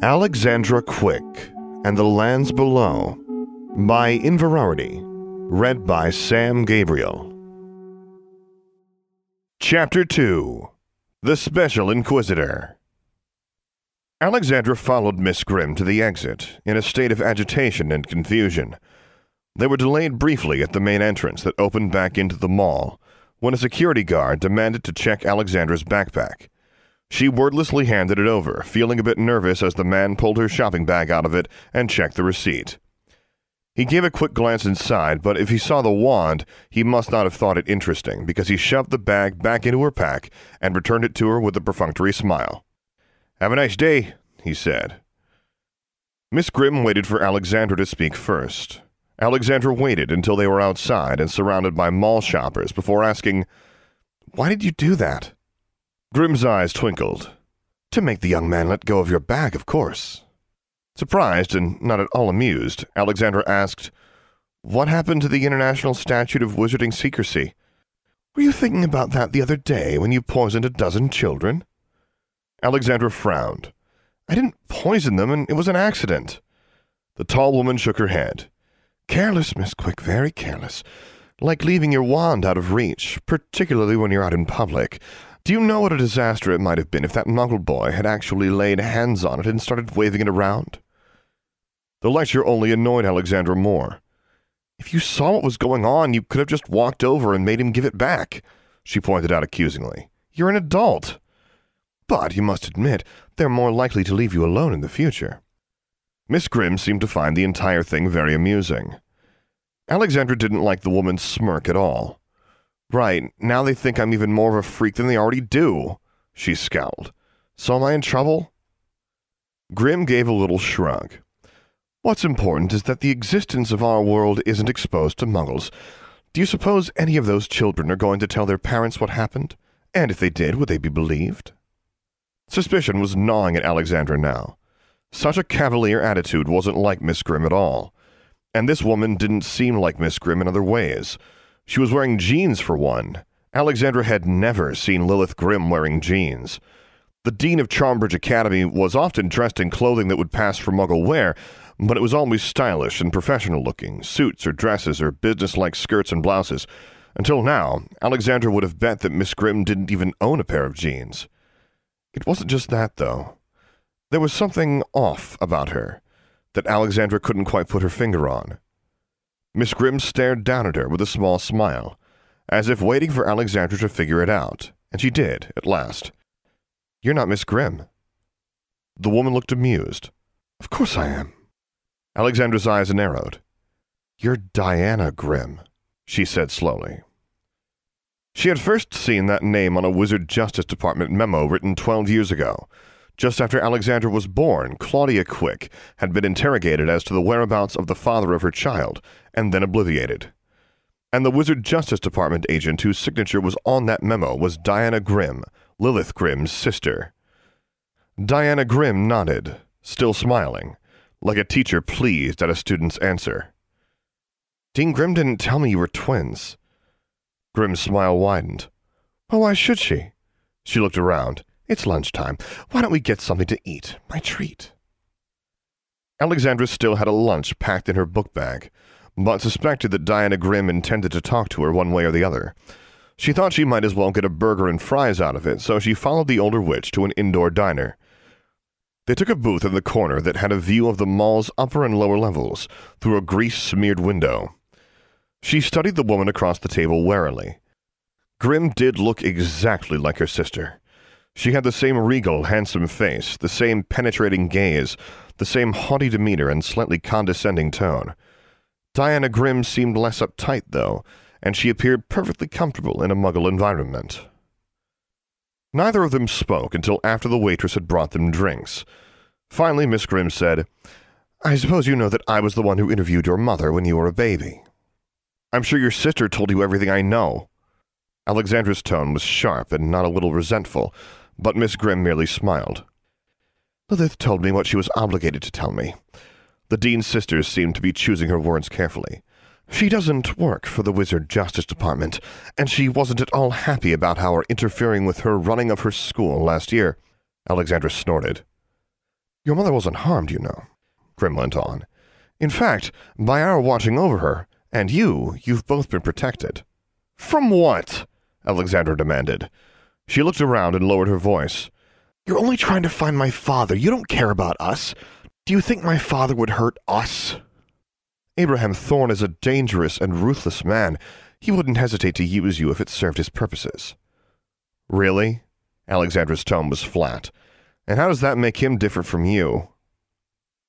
Alexandra Quick and the Lands Below by Inverarity, read by Sam Gabriel. Chapter 2 The Special Inquisitor Alexandra followed Miss Grimm to the exit in a state of agitation and confusion. They were delayed briefly at the main entrance that opened back into the mall when a security guard demanded to check Alexandra's backpack. She wordlessly handed it over, feeling a bit nervous as the man pulled her shopping bag out of it and checked the receipt. He gave a quick glance inside, but if he saw the wand, he must not have thought it interesting because he shoved the bag back into her pack and returned it to her with a perfunctory smile. Have a nice day, he said. Miss Grimm waited for Alexandra to speak first. Alexandra waited until they were outside and surrounded by mall shoppers before asking, Why did you do that? Grimm's eyes twinkled. To make the young man let go of your bag, of course. Surprised and not at all amused, Alexandra asked, What happened to the International Statute of Wizarding Secrecy? Were you thinking about that the other day when you poisoned a dozen children? Alexandra frowned. I didn't poison them, and it was an accident. The tall woman shook her head. Careless, Miss Quick, very careless. Like leaving your wand out of reach, particularly when you're out in public. Do you know what a disaster it might have been if that muggle boy had actually laid hands on it and started waving it around? The lecture only annoyed Alexandra more. If you saw what was going on, you could have just walked over and made him give it back, she pointed out accusingly. You're an adult. But you must admit, they're more likely to leave you alone in the future. Miss Grimm seemed to find the entire thing very amusing. Alexandra didn't like the woman's smirk at all. Right, now they think I'm even more of a freak than they already do, she scowled. So am I in trouble? Grimm gave a little shrug. What's important is that the existence of our world isn't exposed to muggles. Do you suppose any of those children are going to tell their parents what happened? And if they did, would they be believed? Suspicion was gnawing at Alexandra now. Such a cavalier attitude wasn't like Miss Grimm at all. And this woman didn't seem like Miss Grimm in other ways. She was wearing jeans for one. Alexandra had never seen Lilith Grimm wearing jeans. The dean of Charmbridge Academy was often dressed in clothing that would pass for muggle wear, but it was always stylish and professional looking suits or dresses or business-like skirts and blouses. Until now, Alexandra would have bet that Miss Grimm didn't even own a pair of jeans. It wasn't just that, though. There was something off about her that Alexandra couldn't quite put her finger on. Miss Grimm stared down at her with a small smile, as if waiting for Alexandra to figure it out, and she did, at last. You're not Miss Grimm. The woman looked amused. Of course I am. Alexandra's eyes narrowed. You're Diana Grimm, she said slowly. She had first seen that name on a Wizard Justice Department memo written twelve years ago, just after Alexandra was born, Claudia Quick had been interrogated as to the whereabouts of the father of her child, and then obliviated. And the Wizard Justice Department agent whose signature was on that memo was Diana Grimm, Lilith Grimm's sister. Diana Grimm nodded, still smiling, like a teacher pleased at a student's answer. Dean Grimm didn't tell me you were twins. Grimm's smile widened. Well, why should she? She looked around. It's lunchtime. Why don't we get something to eat? My treat. Alexandra still had a lunch packed in her book bag, but suspected that Diana Grimm intended to talk to her one way or the other. She thought she might as well get a burger and fries out of it, so she followed the older witch to an indoor diner. They took a booth in the corner that had a view of the mall's upper and lower levels through a grease smeared window. She studied the woman across the table warily. Grimm did look exactly like her sister. She had the same regal, handsome face, the same penetrating gaze, the same haughty demeanor and slightly condescending tone. Diana Grimm seemed less uptight, though, and she appeared perfectly comfortable in a muggle environment. Neither of them spoke until after the waitress had brought them drinks. Finally, Miss Grimm said, I suppose you know that I was the one who interviewed your mother when you were a baby. I'm sure your sister told you everything I know. Alexandra's tone was sharp and not a little resentful, but Miss Grimm merely smiled. Lilith told me what she was obligated to tell me. The Dean's sisters seemed to be choosing her words carefully. She doesn't work for the Wizard Justice Department, and she wasn't at all happy about our interfering with her running of her school last year. Alexandra snorted. Your mother wasn't harmed, you know, Grimm went on. In fact, by our watching over her, and you, you've both been protected. From what? Alexandra demanded. She looked around and lowered her voice. You're only trying to find my father. You don't care about us. Do you think my father would hurt us? Abraham Thorne is a dangerous and ruthless man. He wouldn't hesitate to use you if it served his purposes. Really? Alexandra's tone was flat. And how does that make him different from you?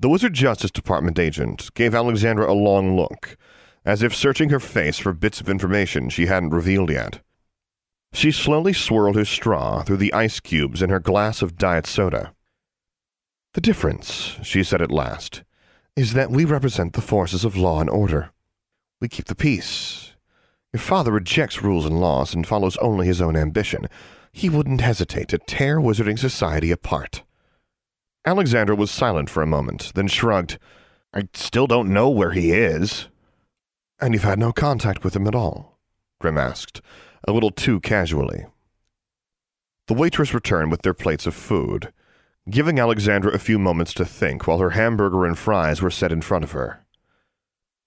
The Wizard Justice Department agent gave Alexandra a long look, as if searching her face for bits of information she hadn't revealed yet. She slowly swirled her straw through the ice cubes in her glass of diet soda. The difference, she said at last, is that we represent the forces of law and order. We keep the peace. Your father rejects rules and laws and follows only his own ambition. He wouldn't hesitate to tear Wizarding Society apart. Alexandra was silent for a moment, then shrugged. I still don't know where he is. And you've had no contact with him at all? Grimm asked, a little too casually. The waitress returned with their plates of food, giving Alexandra a few moments to think while her hamburger and fries were set in front of her.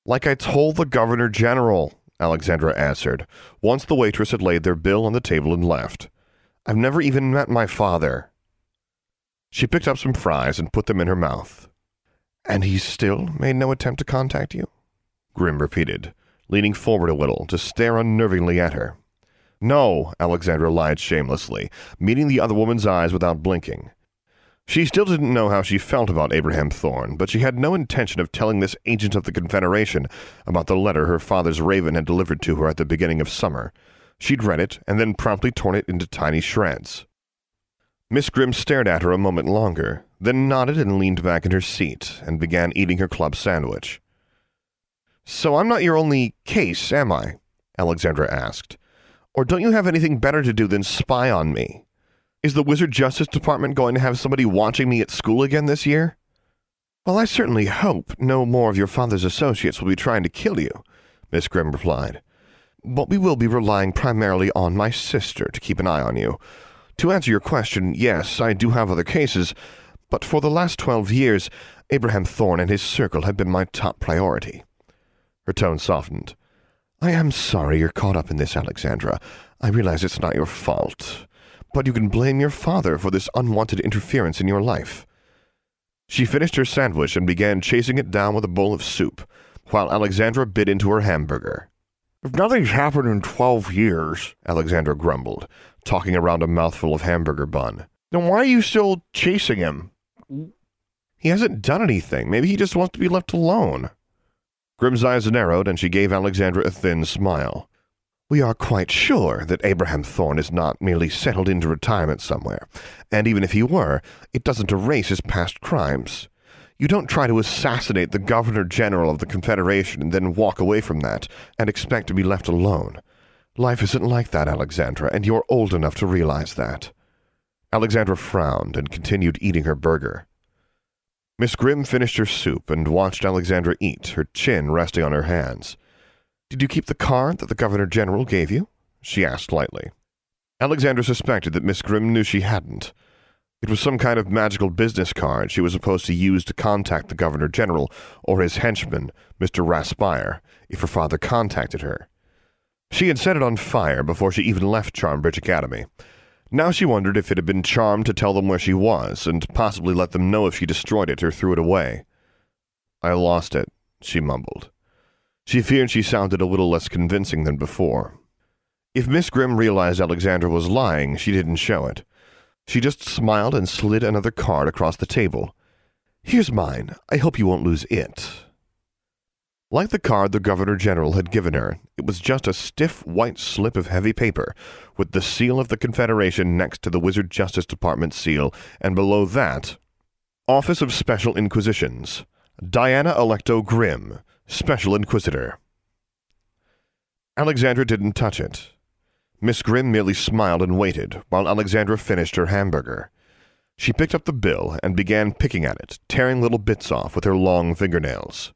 Like I told the Governor General, Alexandra answered, once the waitress had laid their bill on the table and left. I've never even met my father. She picked up some fries and put them in her mouth. And he still made no attempt to contact you? Grimm repeated, leaning forward a little to stare unnervingly at her. No, Alexandra lied shamelessly, meeting the other woman's eyes without blinking. She still didn't know how she felt about Abraham Thorne, but she had no intention of telling this agent of the Confederation about the letter her father's raven had delivered to her at the beginning of summer. She'd read it and then promptly torn it into tiny shreds. Miss Grimm stared at her a moment longer, then nodded and leaned back in her seat and began eating her club sandwich. So I'm not your only case, am I? Alexandra asked. Or don't you have anything better to do than spy on me? Is the Wizard Justice Department going to have somebody watching me at school again this year? Well, I certainly hope no more of your father's associates will be trying to kill you, Miss Grimm replied. But we will be relying primarily on my sister to keep an eye on you. To answer your question, yes, I do have other cases, but for the last twelve years, Abraham Thorne and his circle have been my top priority. Her tone softened. I am sorry you're caught up in this, Alexandra. I realize it's not your fault. But you can blame your father for this unwanted interference in your life. She finished her sandwich and began chasing it down with a bowl of soup, while Alexandra bit into her hamburger. If nothing's happened in twelve years, Alexandra grumbled, talking around a mouthful of hamburger bun, then why are you still chasing him? He hasn't done anything. Maybe he just wants to be left alone. Grimm's eyes narrowed, and she gave Alexandra a thin smile. We are quite sure that Abraham Thorne is not merely settled into retirement somewhere, and even if he were, it doesn't erase his past crimes. You don't try to assassinate the Governor General of the Confederation and then walk away from that and expect to be left alone. Life isn't like that, Alexandra, and you're old enough to realize that. Alexandra frowned and continued eating her burger. Miss Grimm finished her soup and watched Alexandra eat, her chin resting on her hands. Did you keep the card that the Governor General gave you? she asked lightly. Alexandra suspected that Miss Grimm knew she hadn't. It was some kind of magical business card she was supposed to use to contact the Governor General or his henchman, Mr. Raspire, if her father contacted her. She had set it on fire before she even left Charmbridge Academy, now she wondered if it had been charmed to tell them where she was, and possibly let them know if she destroyed it or threw it away. I lost it, she mumbled. She feared she sounded a little less convincing than before. If Miss Grimm realized Alexandra was lying, she didn't show it. She just smiled and slid another card across the table. Here's mine. I hope you won't lose it. Like the card the Governor General had given her, it was just a stiff white slip of heavy paper, with the seal of the Confederation next to the Wizard Justice Department seal, and below that, Office of Special Inquisitions, Diana Electo Grimm, Special Inquisitor. Alexandra didn't touch it. Miss Grimm merely smiled and waited while Alexandra finished her hamburger. She picked up the bill and began picking at it, tearing little bits off with her long fingernails.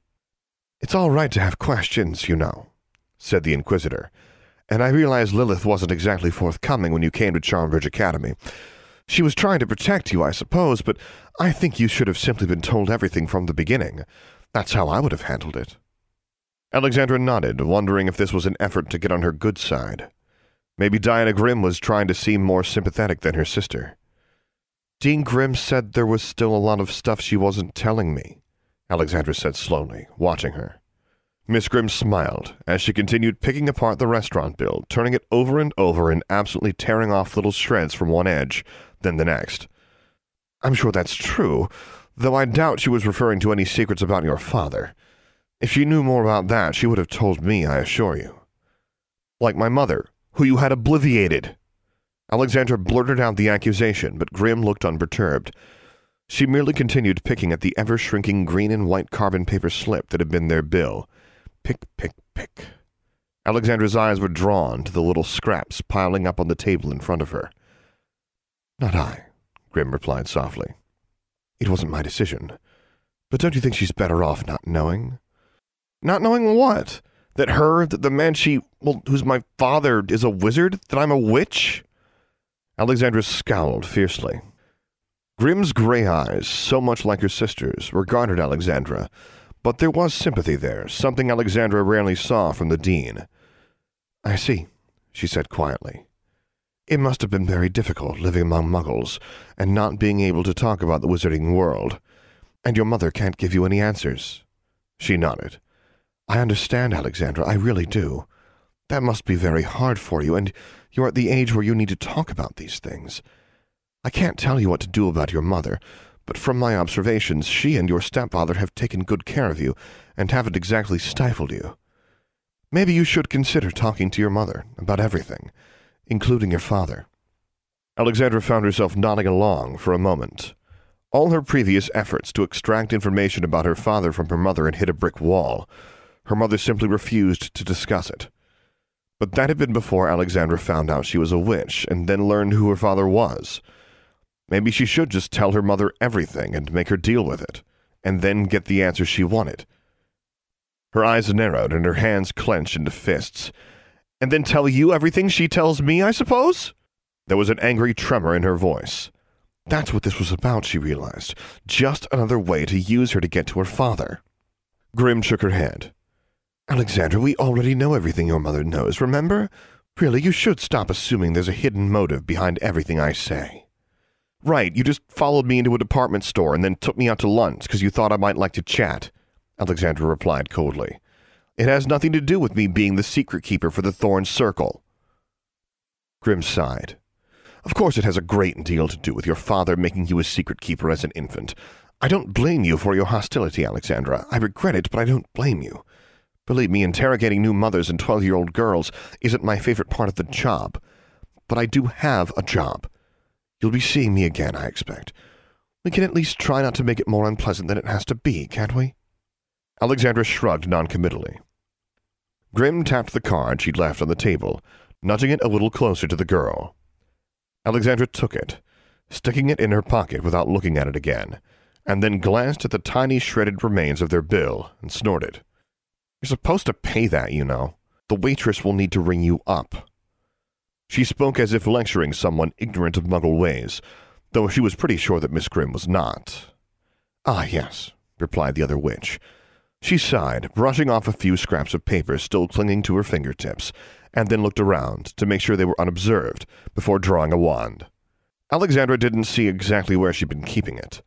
It's all right to have questions, you know, said the Inquisitor, and I realize Lilith wasn't exactly forthcoming when you came to Charmbridge Academy. She was trying to protect you, I suppose, but I think you should have simply been told everything from the beginning. That's how I would have handled it. Alexandra nodded, wondering if this was an effort to get on her good side. Maybe Diana Grimm was trying to seem more sympathetic than her sister. Dean Grimm said there was still a lot of stuff she wasn't telling me, Alexandra said slowly, watching her. Miss Grimm smiled as she continued picking apart the restaurant bill, turning it over and over and absolutely tearing off little shreds from one edge, then the next. I'm sure that's true, though I doubt she was referring to any secrets about your father. If she knew more about that, she would have told me, I assure you. Like my mother, who you had obliviated. Alexandra blurted out the accusation, but Grimm looked unperturbed. She merely continued picking at the ever shrinking green and white carbon paper slip that had been their bill. Pick, pick, pick. Alexandra's eyes were drawn to the little scraps piling up on the table in front of her. Not I, Grimm replied softly. It wasn't my decision. But don't you think she's better off not knowing? Not knowing what? That her, that the man she, well, who's my father, is a wizard? That I'm a witch? Alexandra scowled fiercely. Grimm's gray eyes, so much like her sister's, regarded Alexandra, but there was sympathy there, something Alexandra rarely saw from the dean. I see, she said quietly. It must have been very difficult living among muggles and not being able to talk about the wizarding world. And your mother can't give you any answers. She nodded. I understand, Alexandra, I really do. That must be very hard for you, and you're at the age where you need to talk about these things. I can't tell you what to do about your mother, but from my observations, she and your stepfather have taken good care of you and haven't exactly stifled you. Maybe you should consider talking to your mother about everything, including your father. Alexandra found herself nodding along for a moment. All her previous efforts to extract information about her father from her mother had hit a brick wall. Her mother simply refused to discuss it. But that had been before Alexandra found out she was a witch and then learned who her father was. Maybe she should just tell her mother everything and make her deal with it, and then get the answer she wanted. Her eyes narrowed and her hands clenched into fists. And then tell you everything she tells me, I suppose? There was an angry tremor in her voice. That's what this was about, she realized. Just another way to use her to get to her father. Grimm shook her head. Alexandra, we already know everything your mother knows, remember? Really, you should stop assuming there's a hidden motive behind everything I say. Right, you just followed me into a department store and then took me out to lunch because you thought I might like to chat, Alexandra replied coldly. It has nothing to do with me being the secret keeper for the Thorne Circle. Grimm sighed. Of course it has a great deal to do with your father making you a secret keeper as an infant. I don't blame you for your hostility, Alexandra. I regret it, but I don't blame you. Believe me, interrogating new mothers and 12 year old girls isn't my favorite part of the job. But I do have a job. You'll be seeing me again, I expect. We can at least try not to make it more unpleasant than it has to be, can't we? Alexandra shrugged noncommittally. Grimm tapped the card she'd left on the table, nudging it a little closer to the girl. Alexandra took it, sticking it in her pocket without looking at it again, and then glanced at the tiny shredded remains of their bill and snorted. You're supposed to pay that, you know. The waitress will need to ring you up. She spoke as if lecturing someone ignorant of Muggle ways, though she was pretty sure that Miss Grimm was not. Ah, yes, replied the other witch. She sighed, brushing off a few scraps of paper still clinging to her fingertips, and then looked around to make sure they were unobserved before drawing a wand. Alexandra didn't see exactly where she'd been keeping it.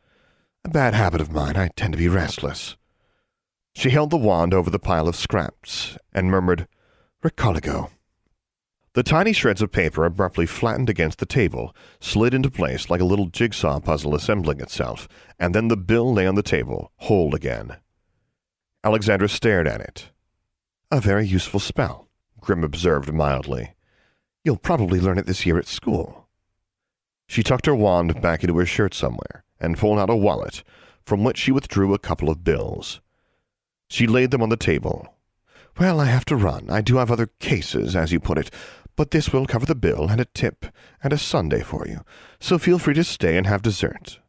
A bad habit of mine, I tend to be restless. She held the wand over the pile of scraps and murmured, Recolego. The tiny shreds of paper abruptly flattened against the table, slid into place like a little jigsaw puzzle assembling itself, and then the bill lay on the table, whole again. Alexandra stared at it. A very useful spell, Grimm observed mildly. You'll probably learn it this year at school. She tucked her wand back into her shirt somewhere and pulled out a wallet, from which she withdrew a couple of bills. She laid them on the table. Well, I have to run. I do have other cases, as you put it, but this will cover the bill and a tip and a sundae for you, so feel free to stay and have dessert.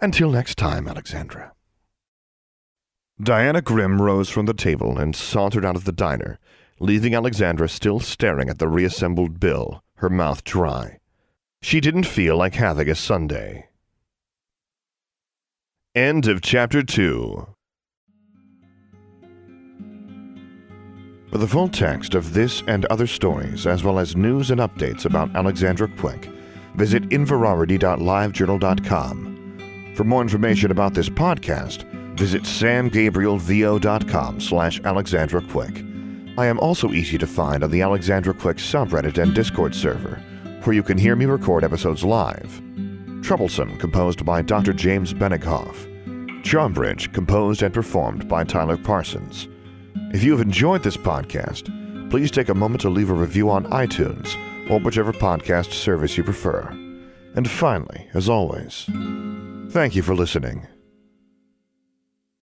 Until next time, Alexandra. Diana Grimm rose from the table and sauntered out of the diner, leaving Alexandra still staring at the reassembled bill, her mouth dry. she didn't feel like having a sundae. End of chapter 2. For the full text of this and other stories, as well as news and updates about Alexandra Quick, visit inverarity.livejournal.com. For more information about this podcast, visit samgabrielvo.com slash Alexandra Quick. I am also easy to find on the Alexandra Quick subreddit and Discord server, where you can hear me record episodes live. Troublesome, composed by Dr. James Benighoff. Charmbridge, composed and performed by Tyler Parsons. If you have enjoyed this podcast, please take a moment to leave a review on iTunes or whichever podcast service you prefer. And finally, as always, thank you for listening.